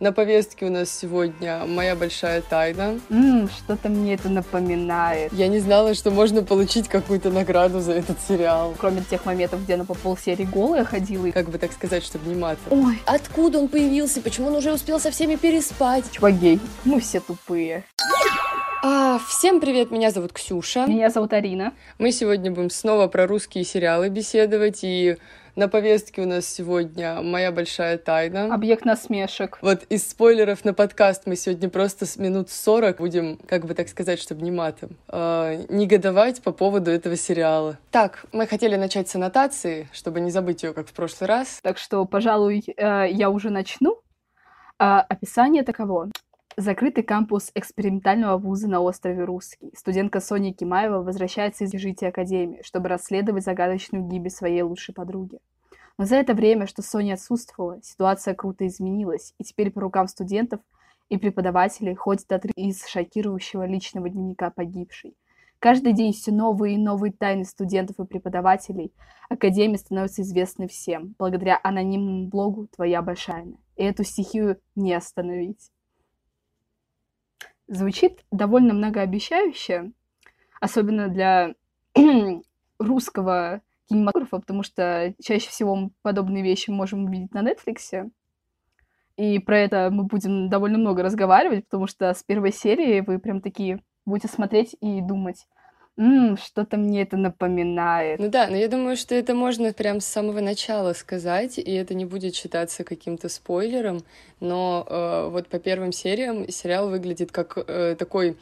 На повестке у нас сегодня «Моя большая тайна». Ммм, что-то мне это напоминает. Я не знала, что можно получить какую-то награду за этот сериал. Кроме тех моментов, где она по полсерии голая ходила. И... Как бы так сказать, чтобы не маты. Ой, Откуда он появился? Почему он уже успел со всеми переспать? чувак гей. Мы все тупые. А, всем привет, меня зовут Ксюша. Меня зовут Арина. Мы сегодня будем снова про русские сериалы беседовать, и на повестке у нас сегодня «Моя большая тайна». Объект насмешек. Вот из спойлеров на подкаст мы сегодня просто с минут 40 будем, как бы так сказать, чтобы не матом, э, негодовать по поводу этого сериала. Так, мы хотели начать с аннотации, чтобы не забыть ее, как в прошлый раз. Так что, пожалуй, э, я уже начну. А, описание таково. Закрытый кампус экспериментального вуза на острове Русский. Студентка Соня Кимаева возвращается из жития Академии, чтобы расследовать загадочную гибель своей лучшей подруги. Но за это время, что Соня отсутствовала, ситуация круто изменилась, и теперь по рукам студентов и преподавателей ходит отрыв из шокирующего личного дневника погибшей. Каждый день все новые и новые тайны студентов и преподавателей Академии становятся известны всем, благодаря анонимному блогу «Твоя большая». И эту стихию не остановить. Звучит довольно многообещающе, особенно для русского кинематографа, потому что чаще всего мы подобные вещи можем увидеть на Netflix. И про это мы будем довольно много разговаривать, потому что с первой серии вы прям такие будете смотреть и думать, «М, что-то мне это напоминает. Ну да, но я думаю, что это можно прям с самого начала сказать, и это не будет считаться каким-то спойлером, но э, вот по первым сериям сериал выглядит как э, такой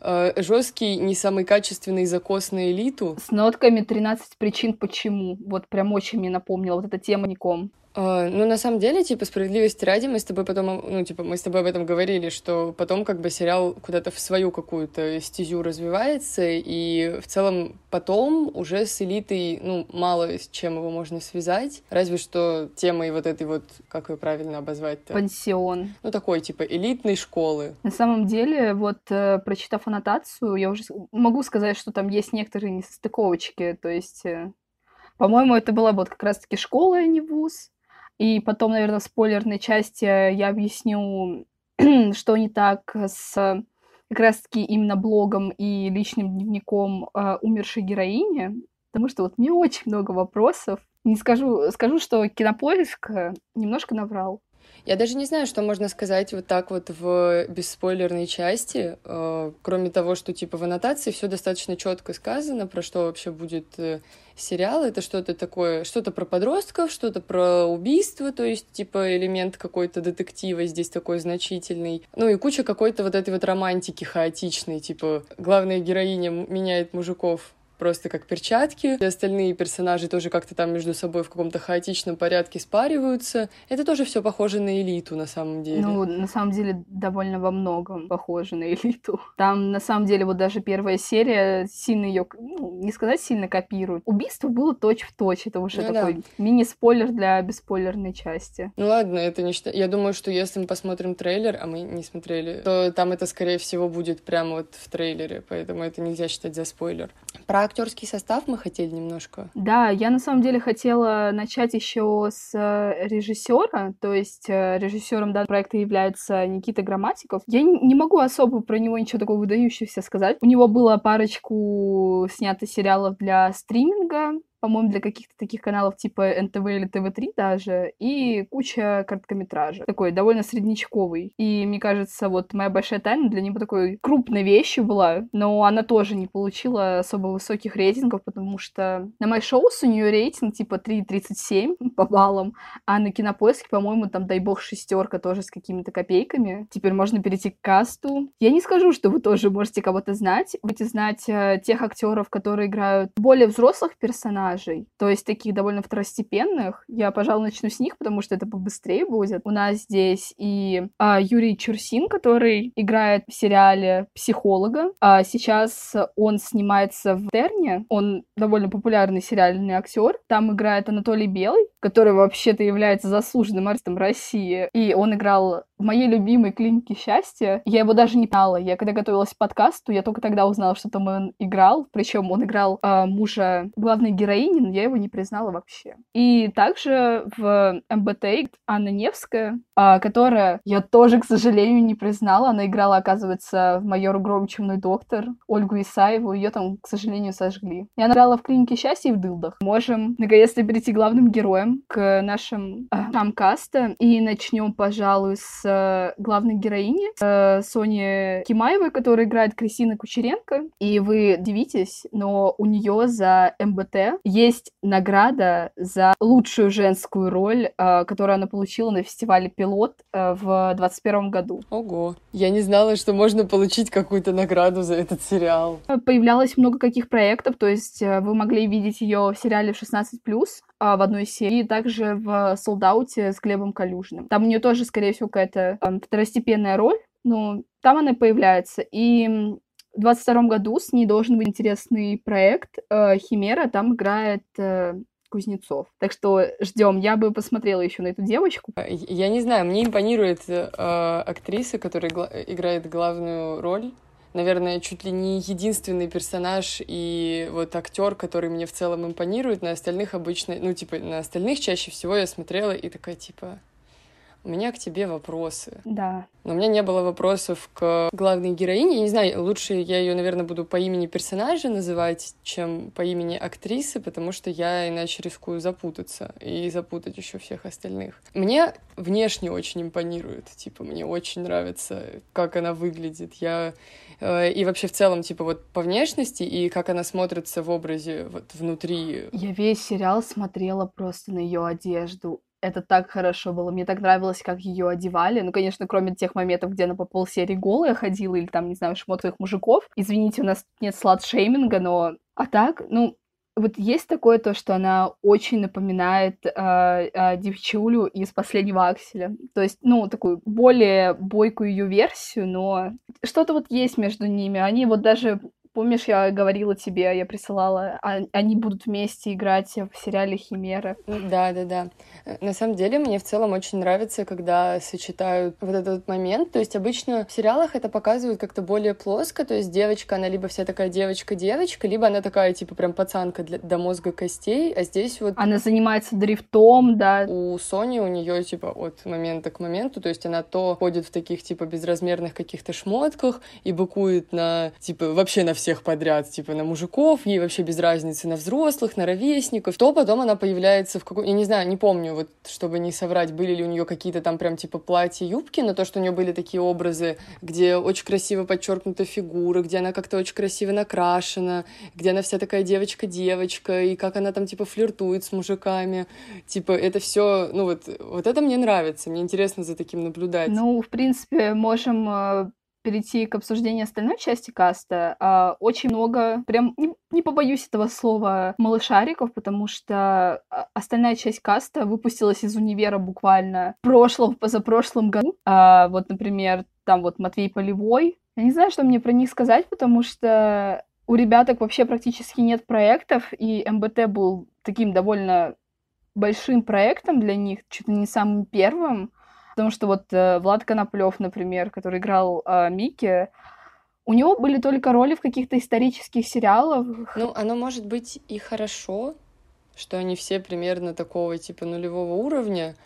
э, жесткий, не самый качественный закос на элиту. С нотками 13 причин почему. Вот прям очень мне напомнила вот эта тема ником. А, Ну, на самом деле, типа, справедливости ради, мы с тобой потом, ну, типа, мы с тобой об этом говорили, что потом как бы сериал куда-то в свою какую-то стезю развивается, и в целом потом уже с элитой, ну, мало с чем его можно связать, разве что темой вот этой вот, как ее правильно обозвать-то? Пансион. Ну, такой, типа, элитной школы. На самом деле, вот э, прочитав аннотацию, я уже могу сказать, что там есть некоторые несостыковочки. То есть, э, по-моему, это была вот как раз-таки школа, а не вуз. И потом, наверное, в спойлерной части я объясню, что не так с э, как раз-таки именно блогом и личным дневником э, умершей героини. Потому что вот мне очень много вопросов. Не скажу, скажу, что кинопоиск э, немножко наврал. Я даже не знаю, что можно сказать вот так вот в бесспойлерной части, э, кроме того, что типа в аннотации все достаточно четко сказано, про что вообще будет э, сериал. Это что-то такое, что-то про подростков, что-то про убийство, то есть типа элемент какой-то детектива здесь такой значительный. Ну и куча какой-то вот этой вот романтики хаотичной, типа главная героиня меняет мужиков просто как перчатки. И остальные персонажи тоже как-то там между собой в каком-то хаотичном порядке спариваются. Это тоже все похоже на элиту на самом деле. Ну, на самом деле, довольно во многом похоже на элиту. Там, на самом деле, вот даже первая серия сильно ее, ну, не сказать сильно копирует. Убийство было точь-в-точь. Это уже Ну такой мини-спойлер для бесспойлерной части. Ну ладно, это не считаю. Я думаю, что если мы посмотрим трейлер, а мы не смотрели, то там это, скорее всего, будет прямо вот в трейлере, поэтому это нельзя считать за спойлер. Про актерский состав мы хотели немножко. Да, я на самом деле хотела начать еще с э, режиссера, то есть э, режиссером данного проекта является Никита Грамматиков. Я не могу особо про него ничего такого выдающегося сказать. У него было парочку снято сериалов для стриминга, по-моему, для каких-то таких каналов типа НТВ или ТВ-3 даже, и куча короткометражек. Такой довольно среднячковый. И мне кажется, вот «Моя большая тайна» для него такой крупной вещью была, но она тоже не получила особо высоких рейтингов, потому что на MyShows у нее рейтинг типа 3,37 по баллам, а на Кинопоиске, по-моему, там, дай бог, шестерка тоже с какими-то копейками. Теперь можно перейти к касту. Я не скажу, что вы тоже можете кого-то знать. Будете знать э, тех актеров, которые играют более взрослых персонажей, то есть таких довольно второстепенных. Я, пожалуй, начну с них, потому что это побыстрее будет. У нас здесь и а, Юрий Чурсин, который играет в сериале «Психолога». А сейчас он снимается в «Терне». Он довольно популярный сериальный актер. Там играет Анатолий Белый, который вообще-то является заслуженным артистом России. И он играл в моей любимой клинике счастья. Я его даже не знала. Я когда готовилась к подкасту, я только тогда узнала, что там он играл. Причем он играл а, мужа главной героини героини, но я его не признала вообще. И также в МБТ Анна Невская, а, которая я тоже, к сожалению, не признала. Она играла, оказывается, в «Майор Громчевный доктор» Ольгу Исаеву. Ее там, к сожалению, сожгли. И она играла в «Клинике счастья» и в «Дылдах». Можем, наконец-то, перейти главным героям, к нашим э, каста. И начнем, пожалуй, с э, главной героини, э, Сони Кимаевой, которая играет Кристина Кучеренко. И вы удивитесь, но у нее за МБТ есть награда за лучшую женскую роль, э, которую она получила на фестивале «Пилот» э, в 2021 году. Ого! Я не знала, что можно получить какую-то награду за этот сериал. Появлялось много каких проектов, то есть э, вы могли видеть ее в сериале 16+, а, в одной серии, и также в «Солдауте» с Глебом Калюжным. Там у нее тоже, скорее всего, какая-то э, второстепенная роль, но там она появляется. И в 22 году с ней должен быть интересный проект э, «Химера», там играет э, Кузнецов. Так что ждем. Я бы посмотрела еще на эту девочку. Я не знаю, мне импонирует э, актриса, которая гла- играет главную роль. Наверное, чуть ли не единственный персонаж и вот актер, который мне в целом импонирует. На остальных обычно, ну, типа, на остальных чаще всего я смотрела и такая, типа, у меня к тебе вопросы. Да. Но у меня не было вопросов к главной героине. Я не знаю, лучше я ее, наверное, буду по имени персонажа называть, чем по имени актрисы, потому что я иначе рискую запутаться и запутать еще всех остальных. Мне внешне очень импонирует. Типа, мне очень нравится, как она выглядит. Я э, и вообще в целом, типа, вот по внешности и как она смотрится в образе вот внутри. Я весь сериал смотрела просто на ее одежду это так хорошо было. Мне так нравилось, как ее одевали. Ну, конечно, кроме тех моментов, где она по полсерии голая ходила, или там, не знаю, шмотовых мужиков. Извините, у нас нет слад-шейминга, но... А так, ну, вот есть такое то, что она очень напоминает э, э, девчулю из последнего акселя. То есть, ну, такую более бойкую ее версию, но что-то вот есть между ними. Они вот даже Помнишь, я говорила тебе, я присылала, а, они будут вместе играть в сериале «Химера». Да, да, да. На самом деле, мне в целом очень нравится, когда сочетают вот этот момент. То есть обычно в сериалах это показывают как-то более плоско, то есть девочка, она либо вся такая девочка-девочка, либо она такая, типа, прям пацанка для, до мозга костей, а здесь вот... Она занимается дрифтом, да. У Сони, у нее типа, от момента к моменту, то есть она то ходит в таких, типа, безразмерных каких-то шмотках и быкует на, типа, вообще на все всех подряд, типа на мужиков, ей вообще без разницы на взрослых, на ровесников, то потом она появляется в какой... Я не знаю, не помню, вот чтобы не соврать, были ли у нее какие-то там прям типа платья, юбки, но то, что у нее были такие образы, где очень красиво подчеркнута фигура, где она как-то очень красиво накрашена, где она вся такая девочка-девочка, и как она там типа флиртует с мужиками. Типа это все, ну вот, вот это мне нравится, мне интересно за таким наблюдать. Ну, в принципе, можем э, перейти к обсуждению остальной части каста, а, очень много, прям не, побоюсь этого слова, малышариков, потому что а, остальная часть каста выпустилась из универа буквально в прошлом, позапрошлом году. А, вот, например, там вот Матвей Полевой. Я не знаю, что мне про них сказать, потому что у ребяток вообще практически нет проектов, и МБТ был таким довольно большим проектом для них, чуть ли не самым первым. Потому что вот э, Влад Коноплев, например, который играл э, Микки, у него были только роли в каких-то исторических сериалах. Ну, оно может быть и хорошо, что они все примерно такого типа нулевого уровня,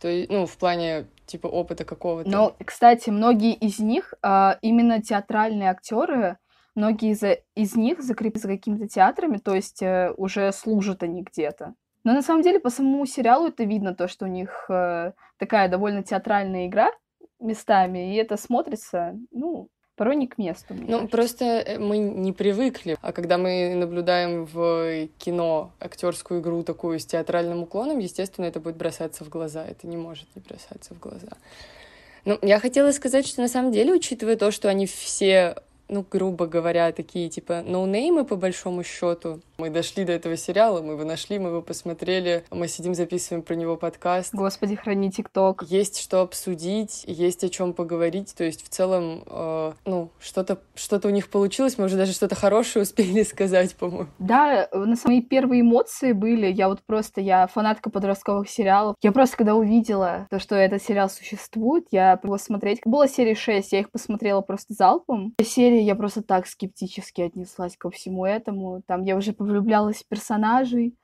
то есть, ну, в плане типа опыта какого-то. Но, кстати, многие из них а, именно театральные актеры, многие из, из них закреплены за какими-то театрами, то есть э, уже служат они где-то. Но на самом деле по самому сериалу это видно, то, что у них э, такая довольно театральная игра местами, и это смотрится, ну, порой не к месту. ну, кажется. просто э, мы не привыкли. А когда мы наблюдаем в кино актерскую игру такую с театральным уклоном, естественно, это будет бросаться в глаза. Это не может не бросаться в глаза. Ну, я хотела сказать, что на самом деле, учитывая то, что они все ну, грубо говоря, такие, типа, ноунеймы, по большому счету. Мы дошли до этого сериала, мы его нашли, мы его посмотрели, мы сидим, записываем про него подкаст. Господи, храни ТикТок. Есть что обсудить, есть о чем поговорить, то есть в целом, э, ну, что-то что у них получилось, мы уже даже что-то хорошее успели сказать, по-моему. Да, на самые первые эмоции были, я вот просто, я фанатка подростковых сериалов, я просто когда увидела то, что этот сериал существует, я его смотреть, было серия 6, я их посмотрела просто залпом. Серия я просто так скептически отнеслась ко всему этому. Там я уже влюблялась в персонажей.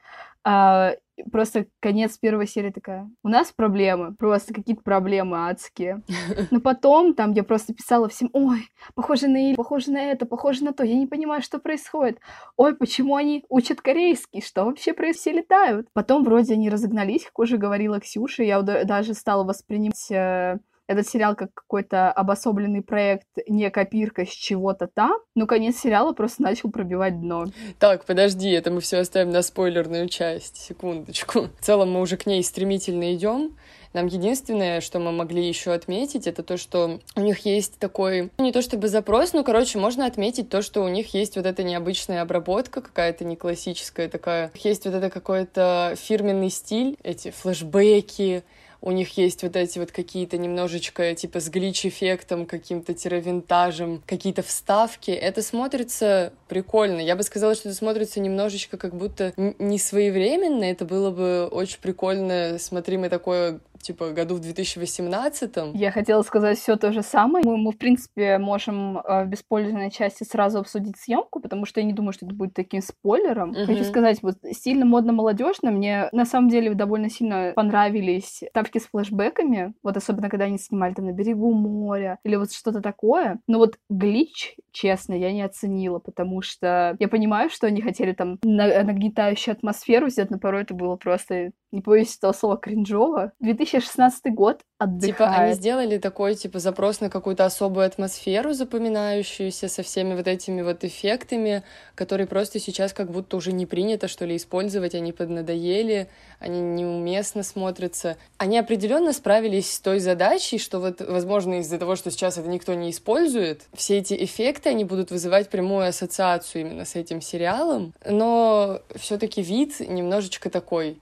А, просто конец первой серии такая, у нас проблемы, просто какие-то проблемы адские. Но потом там я просто писала всем, ой, похоже на или, похоже на это, похоже на то, я не понимаю, что происходит. Ой, почему они учат корейский, что вообще происходит, все летают. Потом вроде они разогнались, как уже говорила Ксюша, я даже стала воспринимать э, этот сериал как какой-то обособленный проект, не копирка с чего-то там, но конец сериала просто начал пробивать дно. Так, подожди, это мы все оставим на спойлерную часть, секундочку. В целом мы уже к ней стремительно идем. Нам единственное, что мы могли еще отметить, это то, что у них есть такой, ну, не то чтобы запрос, но, короче, можно отметить то, что у них есть вот эта необычная обработка, какая-то не классическая такая. Есть вот это какой-то фирменный стиль, эти флешбеки, у них есть вот эти вот какие-то немножечко типа с глич-эффектом, каким-то тиравинтажем, какие-то вставки. Это смотрится прикольно. Я бы сказала, что это смотрится немножечко как будто не своевременно. Это было бы очень прикольно. Смотри, мы такое типа году в 2018. Я хотела сказать все то же самое. Мы, мы в принципе, можем э, в беспользованной части сразу обсудить съемку, потому что я не думаю, что это будет таким спойлером. Uh-huh. Хочу сказать, вот стильно, модно, молодежно. Мне на самом деле довольно сильно понравились ставки с флешбеками. Вот особенно, когда они снимали там на берегу моря или вот что-то такое. Но вот глич, честно, я не оценила, потому что я понимаю, что они хотели там нагнетающую атмосферу взять, но порой это было просто не боюсь этого слова, кринжово. 2016 год отдыхает. Типа они сделали такой, типа, запрос на какую-то особую атмосферу запоминающуюся со всеми вот этими вот эффектами, которые просто сейчас как будто уже не принято, что ли, использовать, они поднадоели, они неуместно смотрятся. Они определенно справились с той задачей, что вот, возможно, из-за того, что сейчас это никто не использует, все эти эффекты, они будут вызывать прямую ассоциацию именно с этим сериалом, но все таки вид немножечко такой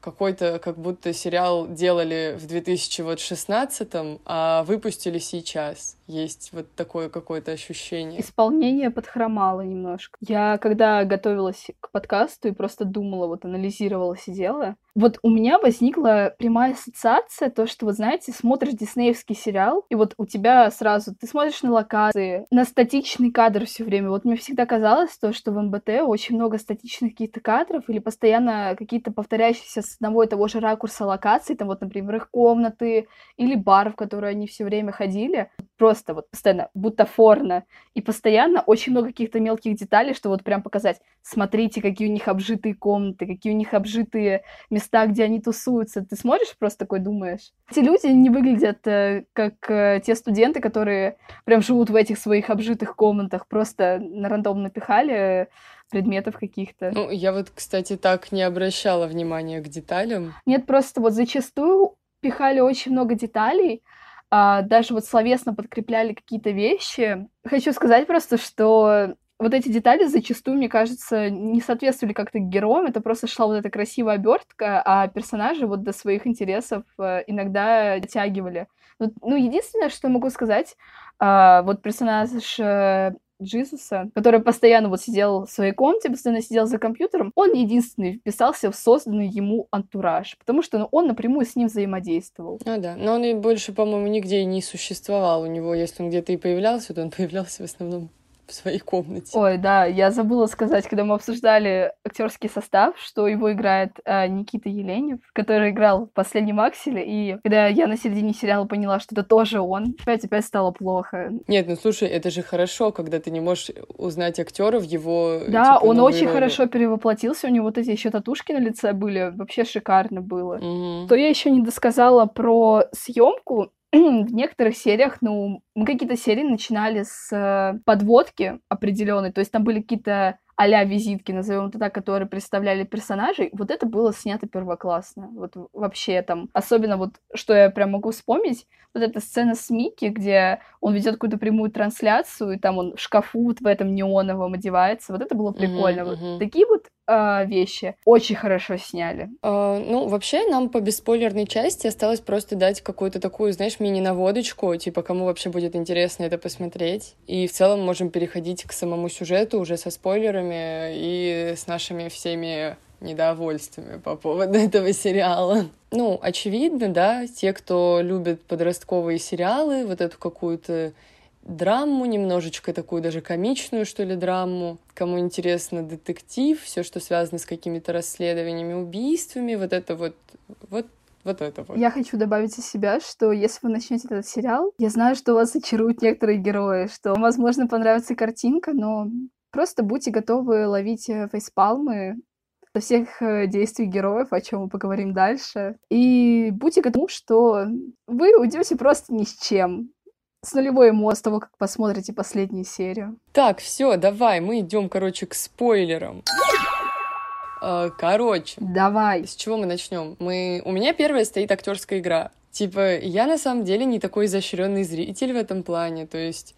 какой-то как будто сериал делали в 2016, а выпустили сейчас есть вот такое какое-то ощущение. Исполнение подхромало немножко. Я когда готовилась к подкасту и просто думала, вот анализировала, сидела, вот у меня возникла прямая ассоциация, то, что, вот знаете, смотришь диснеевский сериал, и вот у тебя сразу, ты смотришь на локации, на статичный кадр все время. Вот мне всегда казалось то, что в МБТ очень много статичных каких-то кадров или постоянно какие-то повторяющиеся с одного и того же ракурса локаций, там вот, например, их комнаты или бар, в который они все время ходили. Просто вот постоянно бутафорно и постоянно очень много каких-то мелких деталей, что вот прям показать, смотрите, какие у них обжитые комнаты, какие у них обжитые места, где они тусуются. Ты смотришь, просто такой думаешь. Эти люди не выглядят э, как э, те студенты, которые прям живут в этих своих обжитых комнатах, просто на рандом напихали предметов каких-то. Ну, я вот, кстати, так не обращала внимания к деталям. Нет, просто вот зачастую пихали очень много деталей, даже вот словесно подкрепляли какие-то вещи. Хочу сказать просто, что вот эти детали зачастую, мне кажется, не соответствовали как-то героям, это просто шла вот эта красивая обертка, а персонажи вот до своих интересов э, иногда дотягивали. Ну, единственное, что могу сказать, а, вот персонаж э, Джизуса, который постоянно вот сидел в своей комнате, постоянно сидел за компьютером, он единственный вписался в созданный ему антураж, потому что ну, он напрямую с ним взаимодействовал. А, да. Но он и больше, по-моему, нигде и не существовал. У него, если он где-то и появлялся, то он появлялся в основном в своей комнате. Ой, да, я забыла сказать, когда мы обсуждали актерский состав, что его играет э, Никита Еленев, который играл в последнем Акселе, и когда я на середине сериала поняла, что это тоже он, опять опять стало плохо. Нет, ну слушай, это же хорошо, когда ты не можешь узнать актера в его. Да, типа, он очень роли. хорошо перевоплотился, у него вот эти еще татушки на лице были, вообще шикарно было. Угу. То я еще не досказала про съемку в некоторых сериях, ну, мы какие-то серии начинали с э, подводки определенной, то есть там были какие-то а визитки, назовем это так, которые представляли персонажей, вот это было снято первоклассно. Вот вообще там, особенно вот, что я прям могу вспомнить, вот эта сцена с Микки, где он ведет какую-то прямую трансляцию, и там он в шкафу вот в этом неоновом одевается, вот это было прикольно. Mm-hmm, вот такие вот э, вещи очень хорошо сняли. Uh, ну, вообще, нам по бесспойлерной части осталось просто дать какую-то такую, знаешь, мини-наводочку, типа, кому вообще будет интересно это посмотреть. И в целом можем переходить к самому сюжету уже со спойлерами и с нашими всеми недовольствами по поводу этого сериала. Ну, очевидно, да, те, кто любит подростковые сериалы, вот эту какую-то драму, немножечко такую даже комичную, что ли, драму. Кому интересно детектив, все, что связано с какими-то расследованиями, убийствами, вот это вот, вот вот это вот. Я хочу добавить из себя, что если вы начнете этот сериал, я знаю, что вас очаруют некоторые герои, что, возможно, понравится картинка, но просто будьте готовы ловить э, фейспалмы со всех э, действий героев, о чем мы поговорим дальше. И будьте готовы, что вы уйдете просто ни с чем с нулевой ему с того, как посмотрите последнюю серию. Так, все, давай, мы идем, короче, к спойлерам. А, короче. Давай. С чего мы начнем? Мы... У меня первая стоит актерская игра. Типа, я на самом деле не такой изощренный зритель в этом плане. То есть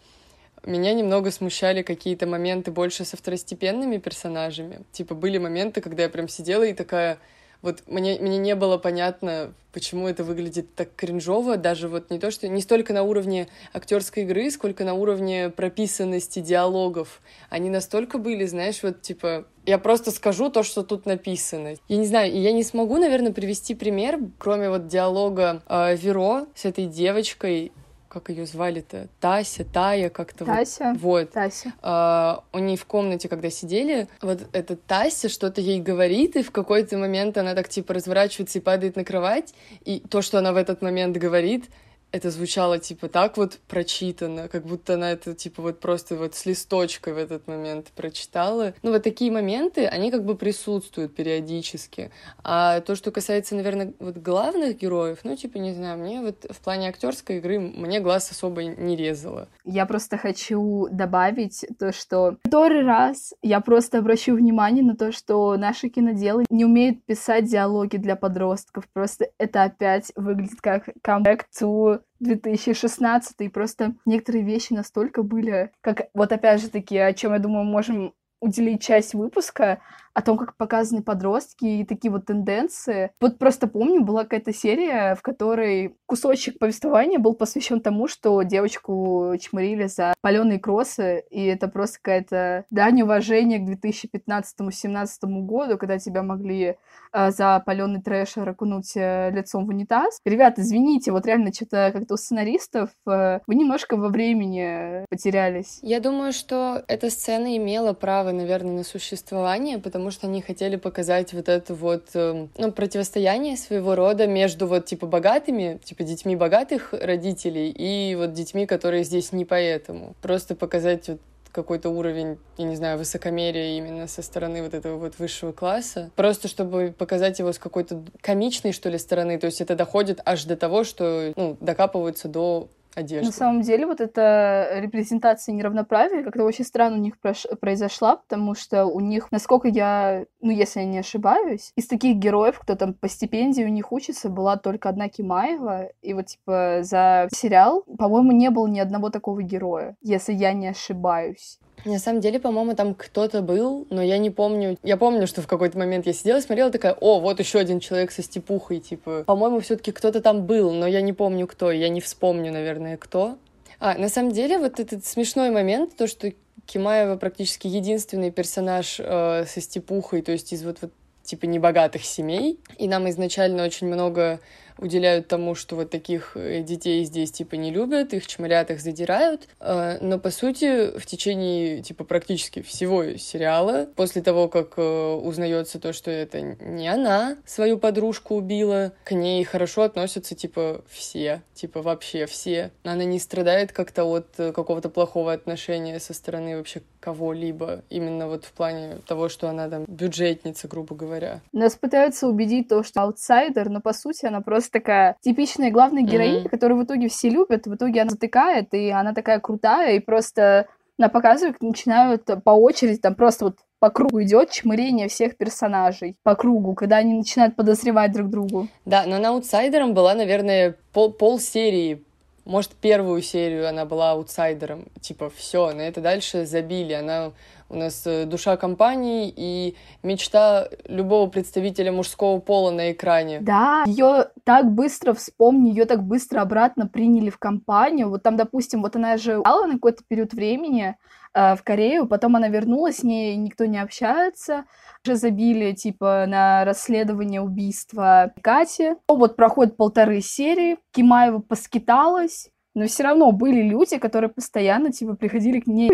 меня немного смущали какие-то моменты больше со второстепенными персонажами. Типа, были моменты, когда я прям сидела и такая вот мне, мне не было понятно, почему это выглядит так кринжово, даже вот не то, что не столько на уровне актерской игры, сколько на уровне прописанности диалогов. Они настолько были, знаешь, вот типа я просто скажу то, что тут написано. Я не знаю, я не смогу, наверное, привести пример, кроме вот диалога э, Веро с этой девочкой, как ее звали-то? Тася, Тая, как-то Тася. Вот. Тася. А, у нее в комнате, когда сидели, вот эта Тася что-то ей говорит, и в какой-то момент она так типа разворачивается и падает на кровать, и то, что она в этот момент говорит, это звучало, типа, так вот прочитано, как будто она это, типа, вот просто вот с листочкой в этот момент прочитала. Ну, вот такие моменты, они как бы присутствуют периодически. А то, что касается, наверное, вот главных героев, ну, типа, не знаю, мне вот в плане актерской игры мне глаз особо не резало. Я просто хочу добавить то, что второй раз я просто обращу внимание на то, что наши киноделы не умеют писать диалоги для подростков. Просто это опять выглядит как comeback to 2016, и просто некоторые вещи настолько были, как вот опять же таки, о чем я думаю, можем уделить часть выпуска, о том, как показаны подростки и такие вот тенденции. Вот просто помню, была какая-то серия, в которой кусочек повествования был посвящен тому, что девочку чморили за паленые кроссы, и это просто какая-то дань уважения к 2015-2017 году, когда тебя могли э, за паленый трэш окунуть э, лицом в унитаз. Ребята, извините, вот реально что-то как-то у сценаристов э, вы немножко во времени потерялись. Я думаю, что эта сцена имела право, наверное, на существование, потому потому что они хотели показать вот это вот, эм, ну, противостояние своего рода между вот, типа, богатыми, типа, детьми богатых родителей и вот детьми, которые здесь не поэтому. Просто показать вот какой-то уровень, я не знаю, высокомерия именно со стороны вот этого вот высшего класса. Просто чтобы показать его с какой-то комичной, что ли, стороны. То есть это доходит аж до того, что, ну, докапываются до одежды. На самом деле, вот эта репрезентация неравноправия как-то очень странно у них произошла, потому что у них, насколько я, ну, если я не ошибаюсь, из таких героев, кто там по стипендии у них учится, была только одна Кимаева, и вот, типа, за сериал, по-моему, не было ни одного такого героя, если я не ошибаюсь. На самом деле, по-моему, там кто-то был, но я не помню. Я помню, что в какой-то момент я сидела, смотрела, такая, о, вот еще один человек со степухой, типа. По-моему, все-таки кто-то там был, но я не помню кто, я не вспомню, наверное, кто. А, на самом деле, вот этот смешной момент, то, что Кимаева практически единственный персонаж э, со степухой, то есть из вот, вот типа небогатых семей, и нам изначально очень много уделяют тому, что вот таких э, детей здесь типа не любят, их чморят, их задирают. Э, но по сути в течение типа практически всего сериала, после того, как э, узнается то, что это не она свою подружку убила, к ней хорошо относятся типа все, типа вообще все. Она не страдает как-то от какого-то плохого отношения со стороны вообще кого-либо, именно вот в плане того, что она там бюджетница, грубо говоря. Нас пытаются убедить то, что аутсайдер, но по сути она просто такая типичная главная героиня, mm-hmm. которую в итоге все любят, в итоге она затыкает, и она такая крутая, и просто на показывает, начинают по очереди там просто вот по кругу идет чмырение всех персонажей по кругу, когда они начинают подозревать друг другу. Да, но она аутсайдером была, наверное, пол, пол серии может, первую серию она была аутсайдером. Типа, все, на это дальше забили. Она у нас э, душа компании и мечта любого представителя мужского пола на экране. Да, ее так быстро вспомни, ее так быстро обратно приняли в компанию. Вот там, допустим, вот она же упала на какой-то период времени э, в Корею, потом она вернулась, с ней никто не общается, уже забили, типа, на расследование убийства Кати. Вот проходит полторы серии, Кимаева поскиталась, но все равно были люди, которые постоянно, типа, приходили к ней.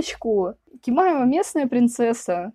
Кимаева местная принцесса.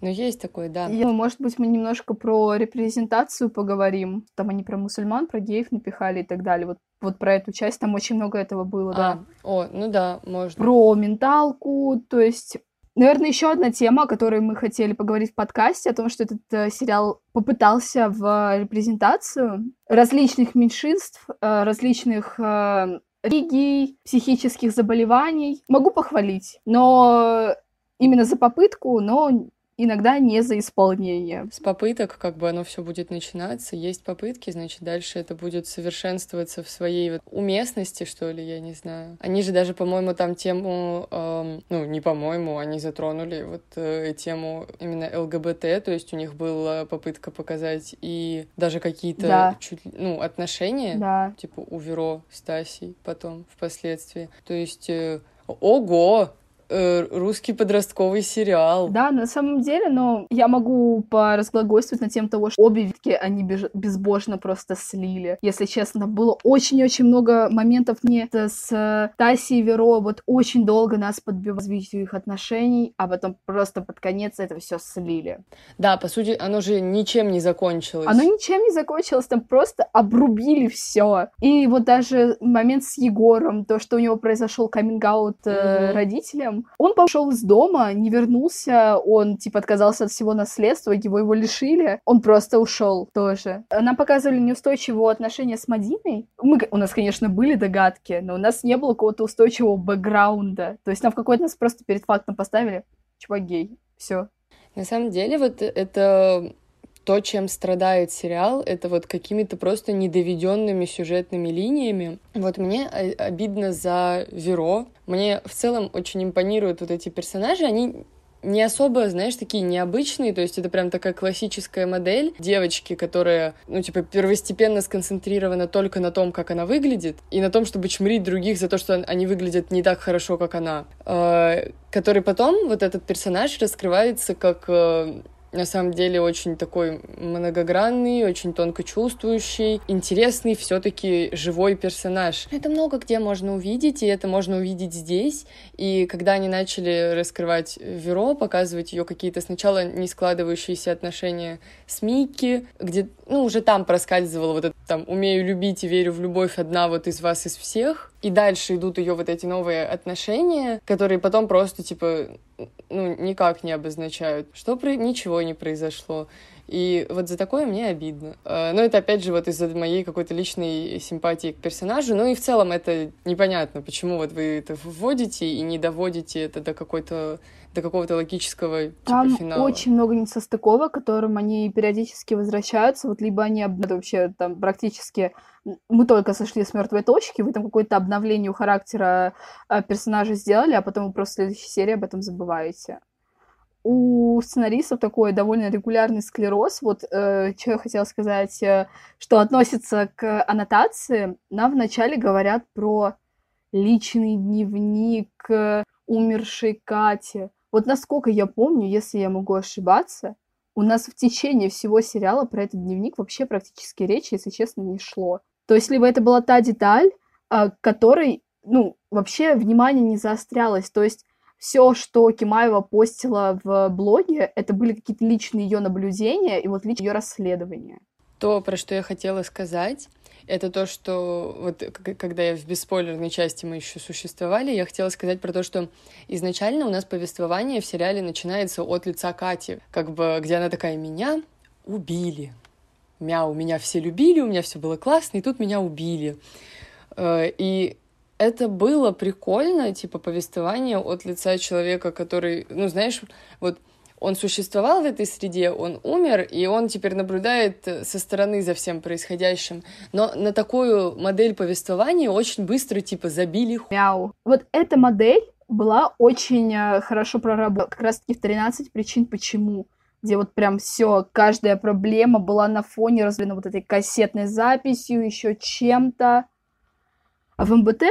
Ну, есть такое, да. И, может быть, мы немножко про репрезентацию поговорим. Там они про мусульман, про геев напихали и так далее. Вот, вот про эту часть там очень много этого было, а, да. О, ну да, можно. Про менталку, то есть Наверное, еще одна тема, о которой мы хотели поговорить в подкасте, о том, что этот э, сериал попытался в репрезентацию различных меньшинств, э, различных э, религий, психических заболеваний. Могу похвалить, но именно за попытку, но иногда не за исполнение. С попыток как бы оно все будет начинаться, есть попытки, значит, дальше это будет совершенствоваться в своей вот уместности, что ли, я не знаю. Они же даже, по-моему, там тему, эм, ну, не по-моему, они затронули вот э, тему именно ЛГБТ, то есть у них была попытка показать и даже какие-то да. чуть, ну, отношения, да. типа у Веро с Тасей потом, впоследствии. То есть, э, ого, Э, русский подростковый сериал. Да, на самом деле, но я могу поразглагольствовать на тему того, что обе ветки они безбожно просто слили. Если честно, было очень-очень много моментов не с э, Таси и Веро, вот очень долго нас подбивали развитию их отношений, а потом просто под конец это все слили. Да, по сути, оно же ничем не закончилось. Оно ничем не закончилось, там просто обрубили все. И вот даже момент с Егором, то, что у него произошел каминг-аут mm-hmm. родителям, он пошел из дома, не вернулся, он, типа, отказался от всего наследства, его его лишили, он просто ушел тоже. Нам показывали неустойчивое отношение с Мадиной. Мы, у нас, конечно, были догадки, но у нас не было какого-то устойчивого бэкграунда. То есть нам в какой-то нас просто перед фактом поставили, чувак гей, все. На самом деле, вот это то, чем страдает сериал, это вот какими-то просто недоведенными сюжетными линиями. Вот мне обидно за Веро. Мне в целом очень импонируют вот эти персонажи. Они не особо, знаешь, такие необычные, то есть это прям такая классическая модель девочки, которая, ну, типа, первостепенно сконцентрирована только на том, как она выглядит, и на том, чтобы чмрить других за то, что они выглядят не так хорошо, как она. Э, который потом, вот этот персонаж раскрывается как э, на самом деле очень такой многогранный, очень тонко чувствующий, интересный все-таки живой персонаж. Это много где можно увидеть, и это можно увидеть здесь. И когда они начали раскрывать Веро, показывать ее какие-то сначала не складывающиеся отношения с Микки, где, ну, уже там проскальзывало вот это там «умею любить и верю в любовь одна вот из вас из всех», и дальше идут ее вот эти новые отношения, которые потом просто, типа, ну, никак не обозначают, что про... ничего не произошло. И вот за такое мне обидно. А, но это, опять же, вот из-за моей какой-то личной симпатии к персонажу. Ну и в целом это непонятно, почему вот вы это вводите и не доводите это до какой-то до какого-то логического типа, Там финала. очень много несостыковок, к которым они периодически возвращаются. Вот либо они вообще там практически мы только сошли с мертвой точки, вы там какое-то обновление у характера э, персонажа сделали, а потом вы просто в следующей серии об этом забываете. У сценаристов такой довольно регулярный склероз. Вот э, что я хотела сказать, э, что относится к аннотации. Нам вначале говорят про личный дневник э, умершей Кати. Вот насколько я помню, если я могу ошибаться, у нас в течение всего сериала про этот дневник вообще практически речи, если честно, не шло. То есть либо это была та деталь, а, которой, ну, вообще внимание не заострялось. То есть все, что Кимаева постила в блоге, это были какие-то личные ее наблюдения и вот личные ее расследования. То, про что я хотела сказать, это то, что вот когда я в бесспойлерной части мы еще существовали, я хотела сказать про то, что изначально у нас повествование в сериале начинается от лица Кати, как бы где она такая меня убили, мяу, меня все любили, у меня все было классно, и тут меня убили. Э, и это было прикольно, типа повествование от лица человека, который, ну знаешь, вот он существовал в этой среде, он умер, и он теперь наблюдает э, со стороны за всем происходящим. Но на такую модель повествования очень быстро, типа, забили. Мяу. Вот эта модель была очень э, хорошо проработана. Как раз-таки в 13 причин почему где вот прям все, каждая проблема была на фоне разлена вот этой кассетной записью, еще чем-то. А в МБТ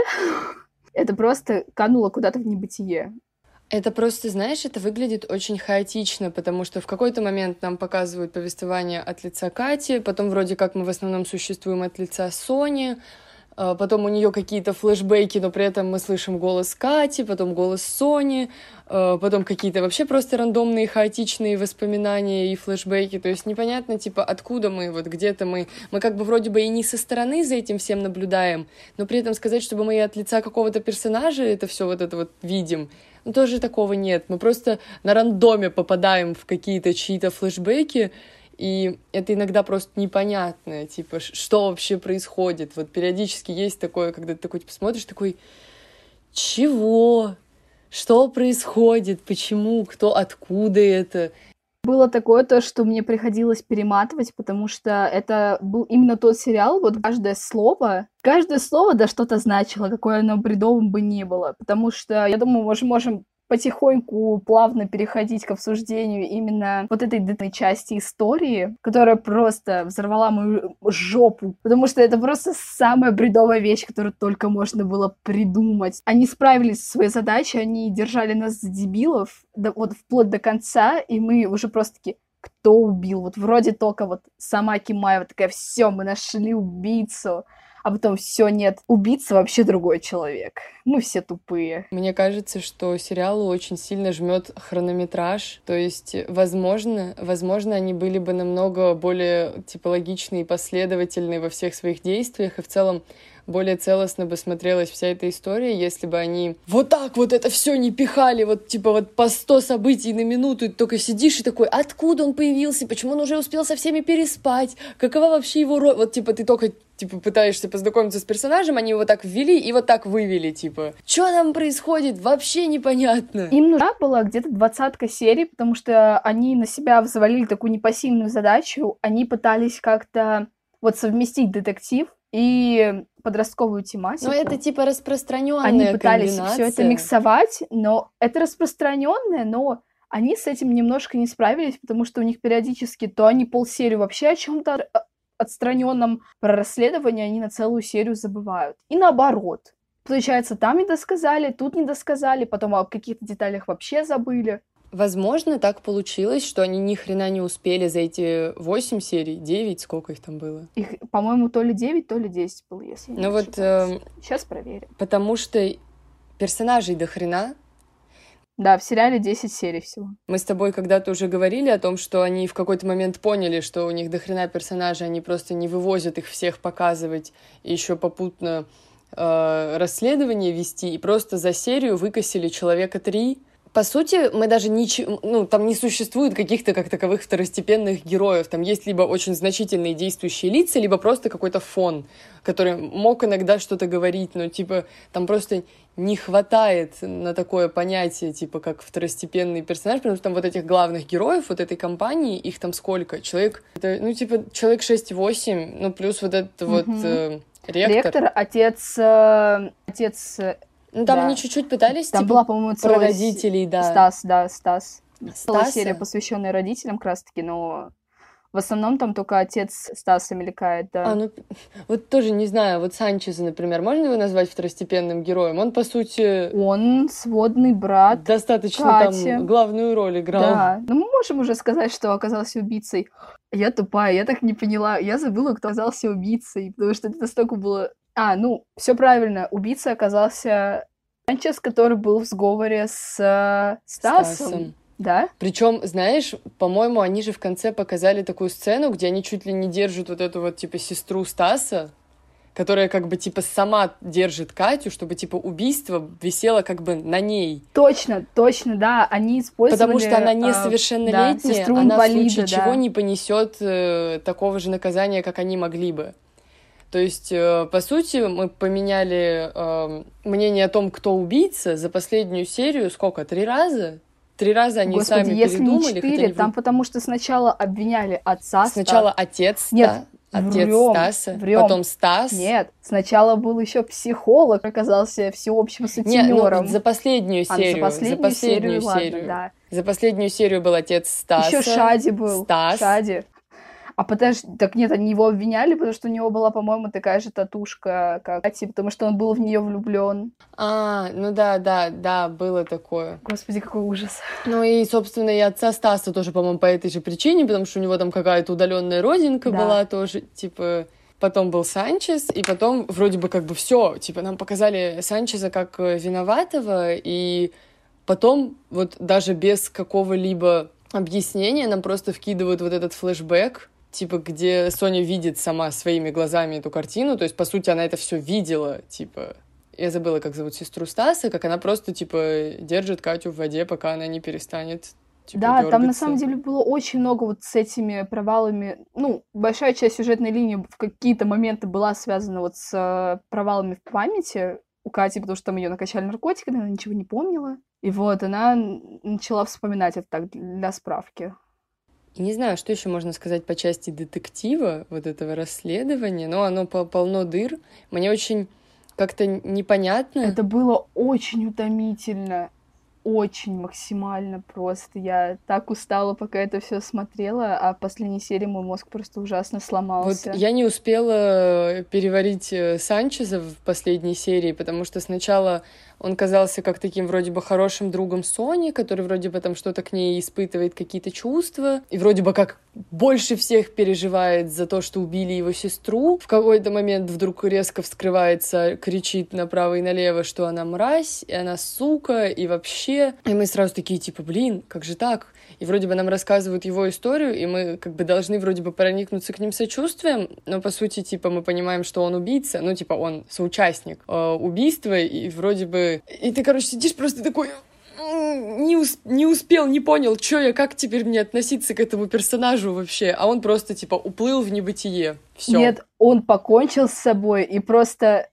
это просто кануло куда-то в небытие. Это просто, знаешь, это выглядит очень хаотично, потому что в какой-то момент нам показывают повествование от лица Кати, потом вроде как мы в основном существуем от лица Сони, потом у нее какие-то флешбеки, но при этом мы слышим голос Кати, потом голос Сони, а, потом какие-то вообще просто рандомные хаотичные воспоминания и флешбеки, то есть непонятно, типа, откуда мы, вот где-то мы, мы как бы вроде бы и не со стороны за этим всем наблюдаем, но при этом сказать, чтобы мы от лица какого-то персонажа это все вот это вот видим, ну тоже такого нет, мы просто на рандоме попадаем в какие-то чьи-то флешбеки, и это иногда просто непонятно, типа, что вообще происходит. Вот периодически есть такое, когда ты такой, типа, смотришь, такой, чего? Что происходит? Почему? Кто? Откуда это? Было такое то, что мне приходилось перематывать, потому что это был именно тот сериал, вот каждое слово, каждое слово да что-то значило, какое оно бредовым бы не было. Потому что, я думаю, мы же можем потихоньку плавно переходить к обсуждению именно вот этой этой части истории, которая просто взорвала мою жопу, потому что это просто самая бредовая вещь, которую только можно было придумать. Они справились со своей задачей, они держали нас за дебилов до, вот вплоть до конца, и мы уже просто такие, кто убил? Вот вроде только вот сама Кимаева такая, все, мы нашли убийцу а потом все нет, убийца вообще другой человек. Мы все тупые. Мне кажется, что сериалу очень сильно жмет хронометраж. То есть, возможно, возможно, они были бы намного более типологичные и последовательные во всех своих действиях, и в целом более целостно бы смотрелась вся эта история, если бы они вот так вот это все не пихали, вот типа вот по сто событий на минуту, и ты только сидишь и такой, откуда он появился, почему он уже успел со всеми переспать, какова вообще его роль, вот типа ты только типа, пытаешься познакомиться с персонажем, они его так ввели и вот так вывели, типа. Что там происходит? Вообще непонятно. Им нужна была где-то двадцатка серий, потому что они на себя взвалили такую непосильную задачу. Они пытались как-то вот совместить детектив и подростковую тематику. Но это типа распространенная Они пытались все это миксовать, но это распространенное, но они с этим немножко не справились, потому что у них периодически то они полсерию вообще о чем-то отстраненном про расследование они на целую серию забывают. И наоборот. Получается, там не досказали, тут не досказали, потом о каких-то деталях вообще забыли. Возможно, так получилось, что они ни хрена не успели за эти восемь серий, девять, сколько их там было? Их, по-моему, то ли девять, то ли десять было, если Ну вот... Э, Сейчас проверим. Потому что персонажей до хрена, да, в сериале 10 серий всего. Мы с тобой когда-то уже говорили о том, что они в какой-то момент поняли, что у них дохрена персонажей, они просто не вывозят их всех показывать и еще попутно э, расследование вести, и просто за серию выкосили человека три, по сути, мы даже ничего, ну, там не существует каких-то как таковых второстепенных героев. Там есть либо очень значительные действующие лица, либо просто какой-то фон, который мог иногда что-то говорить, но, типа, там просто не хватает на такое понятие, типа, как второстепенный персонаж, потому что там вот этих главных героев вот этой компании, их там сколько? Человек, это, ну, типа, человек 6-8, ну, плюс вот этот mm-hmm. вот э, ректор. Ректор, отец, э, отец ну, там да. они чуть-чуть пытались, Там типа, была, по-моему, про родителей, да. Стас, да, Стас. Стаса? серия, посвященная родителям, как раз-таки, но в основном там только отец Стаса мелькает, да. А, ну, вот тоже не знаю, вот Санчеза, например, можно его назвать второстепенным героем? Он, по сути... Он сводный брат Достаточно Кати. там главную роль играл. Да, ну мы можем уже сказать, что оказался убийцей. Я тупая, я так не поняла. Я забыла, кто оказался убийцей, потому что это настолько было а, ну, все правильно. Убийца оказался Санчес, который был в сговоре с э, Стасом. Стасом. Да? Причем, знаешь, по-моему, они же в конце показали такую сцену, где они чуть ли не держат вот эту вот, типа, сестру Стаса, которая как бы типа сама держит Катю, чтобы типа убийство висело как бы на ней. Точно, точно, да, они использовали. Потому что она несовершеннолетняя, да, она в случае да. чего не понесет э, такого же наказания, как они могли бы. То есть, э, по сути, мы поменяли э, мнение о том, кто убийца за последнюю серию сколько? Три раза? Три раза они Господи, сами если передумали. Не четыре, там потому что сначала обвиняли отца. Сначала Стас. отец. Нет, Отец врем, Стаса, врем. потом Стас. Нет, сначала был еще психолог, оказался всеобщим сутенером. Нет, ну, за последнюю серию. А, за последнюю, за последнюю серию, серию. Ладно, да. За последнюю серию был отец Стаса. Еще Шади был. Стас. Шади. А подожди, так нет, они его обвиняли, потому что у него была, по-моему, такая же татушка, как Кати, потому что он был в нее влюблен. А, ну да, да, да, было такое. Господи, какой ужас. Ну и, собственно, и отца Стаса тоже, по-моему, по этой же причине, потому что у него там какая-то удаленная родинка да. была тоже, типа потом был Санчес, и потом вроде бы как бы все, типа нам показали Санчеза как э, виноватого, и потом вот даже без какого-либо объяснения нам просто вкидывают вот этот флешбэк, типа, где Соня видит сама своими глазами эту картину, то есть, по сути, она это все видела, типа, я забыла, как зовут сестру Стаса, как она просто, типа, держит Катю в воде, пока она не перестанет Типа, да, дергаться. там на самом деле было очень много вот с этими провалами. Ну, большая часть сюжетной линии в какие-то моменты была связана вот с э, провалами в памяти у Кати, потому что там ее накачали наркотиками, она ничего не помнила. И вот она начала вспоминать это так для справки. И не знаю, что еще можно сказать по части детектива, вот этого расследования, но оно полно дыр. Мне очень как-то непонятно. Это было очень утомительно очень максимально просто. Я так устала, пока это все смотрела, а в последней серии мой мозг просто ужасно сломался. Вот я не успела переварить э, Санчеза в последней серии, потому что сначала он казался как таким вроде бы хорошим другом Сони, который вроде бы там что-то к ней испытывает, какие-то чувства, и вроде бы как больше всех переживает за то, что убили его сестру. В какой-то момент вдруг резко вскрывается, кричит направо и налево, что она мразь, и она сука, и вообще. И мы сразу такие, типа, блин, как же так? и вроде бы нам рассказывают его историю, и мы как бы должны вроде бы проникнуться к ним сочувствием, но по сути, типа, мы понимаем, что он убийца, ну, типа, он соучастник э, убийства, и вроде бы... И ты, короче, сидишь просто такой не, ус не успел, не понял, что я, как теперь мне относиться к этому персонажу вообще. А он просто, типа, уплыл в небытие. Всё. Нет, он покончил с собой и просто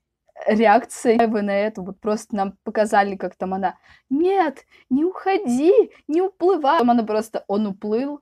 реакция вы на это, вот просто нам показали, как там она, нет, не уходи, не уплывай. Там она просто, он уплыл,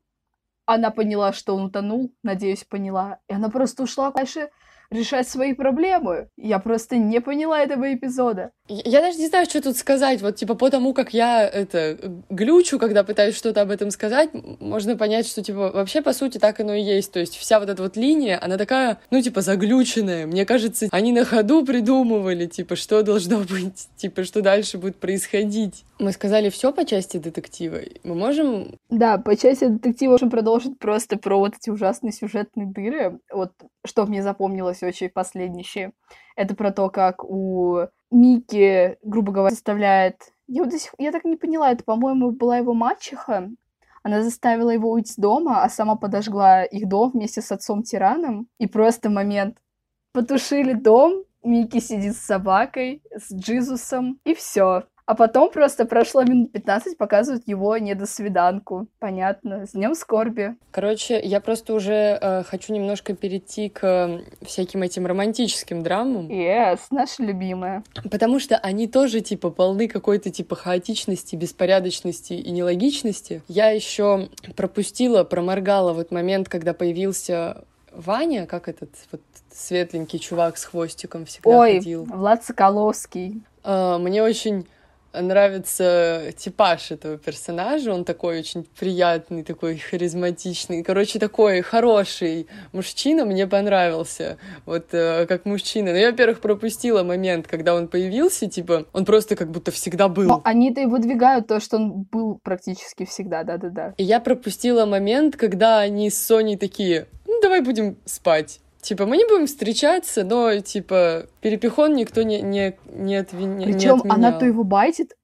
она поняла, что он утонул, надеюсь, поняла, и она просто ушла. Дальше решать свои проблемы. Я просто не поняла этого эпизода. Я даже не знаю, что тут сказать. Вот, типа, по тому, как я это глючу, когда пытаюсь что-то об этом сказать, можно понять, что, типа, вообще, по сути, так оно и есть. То есть вся вот эта вот линия, она такая, ну, типа, заглюченная. Мне кажется, они на ходу придумывали, типа, что должно быть, типа, что дальше будет происходить. Мы сказали все по части детектива. Мы можем... Да, по части детектива можем продолжить просто про вот эти ужасные сюжетные дыры. Вот что мне запомнилось очень последнее. Это про то, как у Мики, грубо говоря, заставляет... Я, вот до сих... я так не поняла, это, по-моему, была его мачеха. Она заставила его уйти с дома, а сама подожгла их дом вместе с отцом-тираном. И просто момент. Потушили дом, Микки сидит с собакой, с Джизусом, и все. А потом просто прошло минут 15, показывают его недосвиданку. Понятно. С днем скорби. Короче, я просто уже э, хочу немножко перейти к э, всяким этим романтическим драмам. Yes, наша любимая. Потому что они тоже, типа, полны какой-то, типа, хаотичности, беспорядочности и нелогичности. Я еще пропустила, проморгала вот момент, когда появился Ваня, как этот вот светленький чувак с хвостиком всегда Ой, ходил. Влад Соколовский. Uh, мне очень нравится типаж этого персонажа. Он такой очень приятный, такой харизматичный. Короче, такой хороший мужчина. Мне понравился. Вот э, как мужчина. Но я, во-первых, пропустила момент, когда он появился. Типа, он просто как будто всегда был. Но они-то и выдвигают то, что он был практически всегда. Да-да-да. И я пропустила момент, когда они с Соней такие, ну, давай будем спать. Типа, мы не будем встречаться, но, типа, перепихон никто не, не, не, отвин... Причем она то его байтит,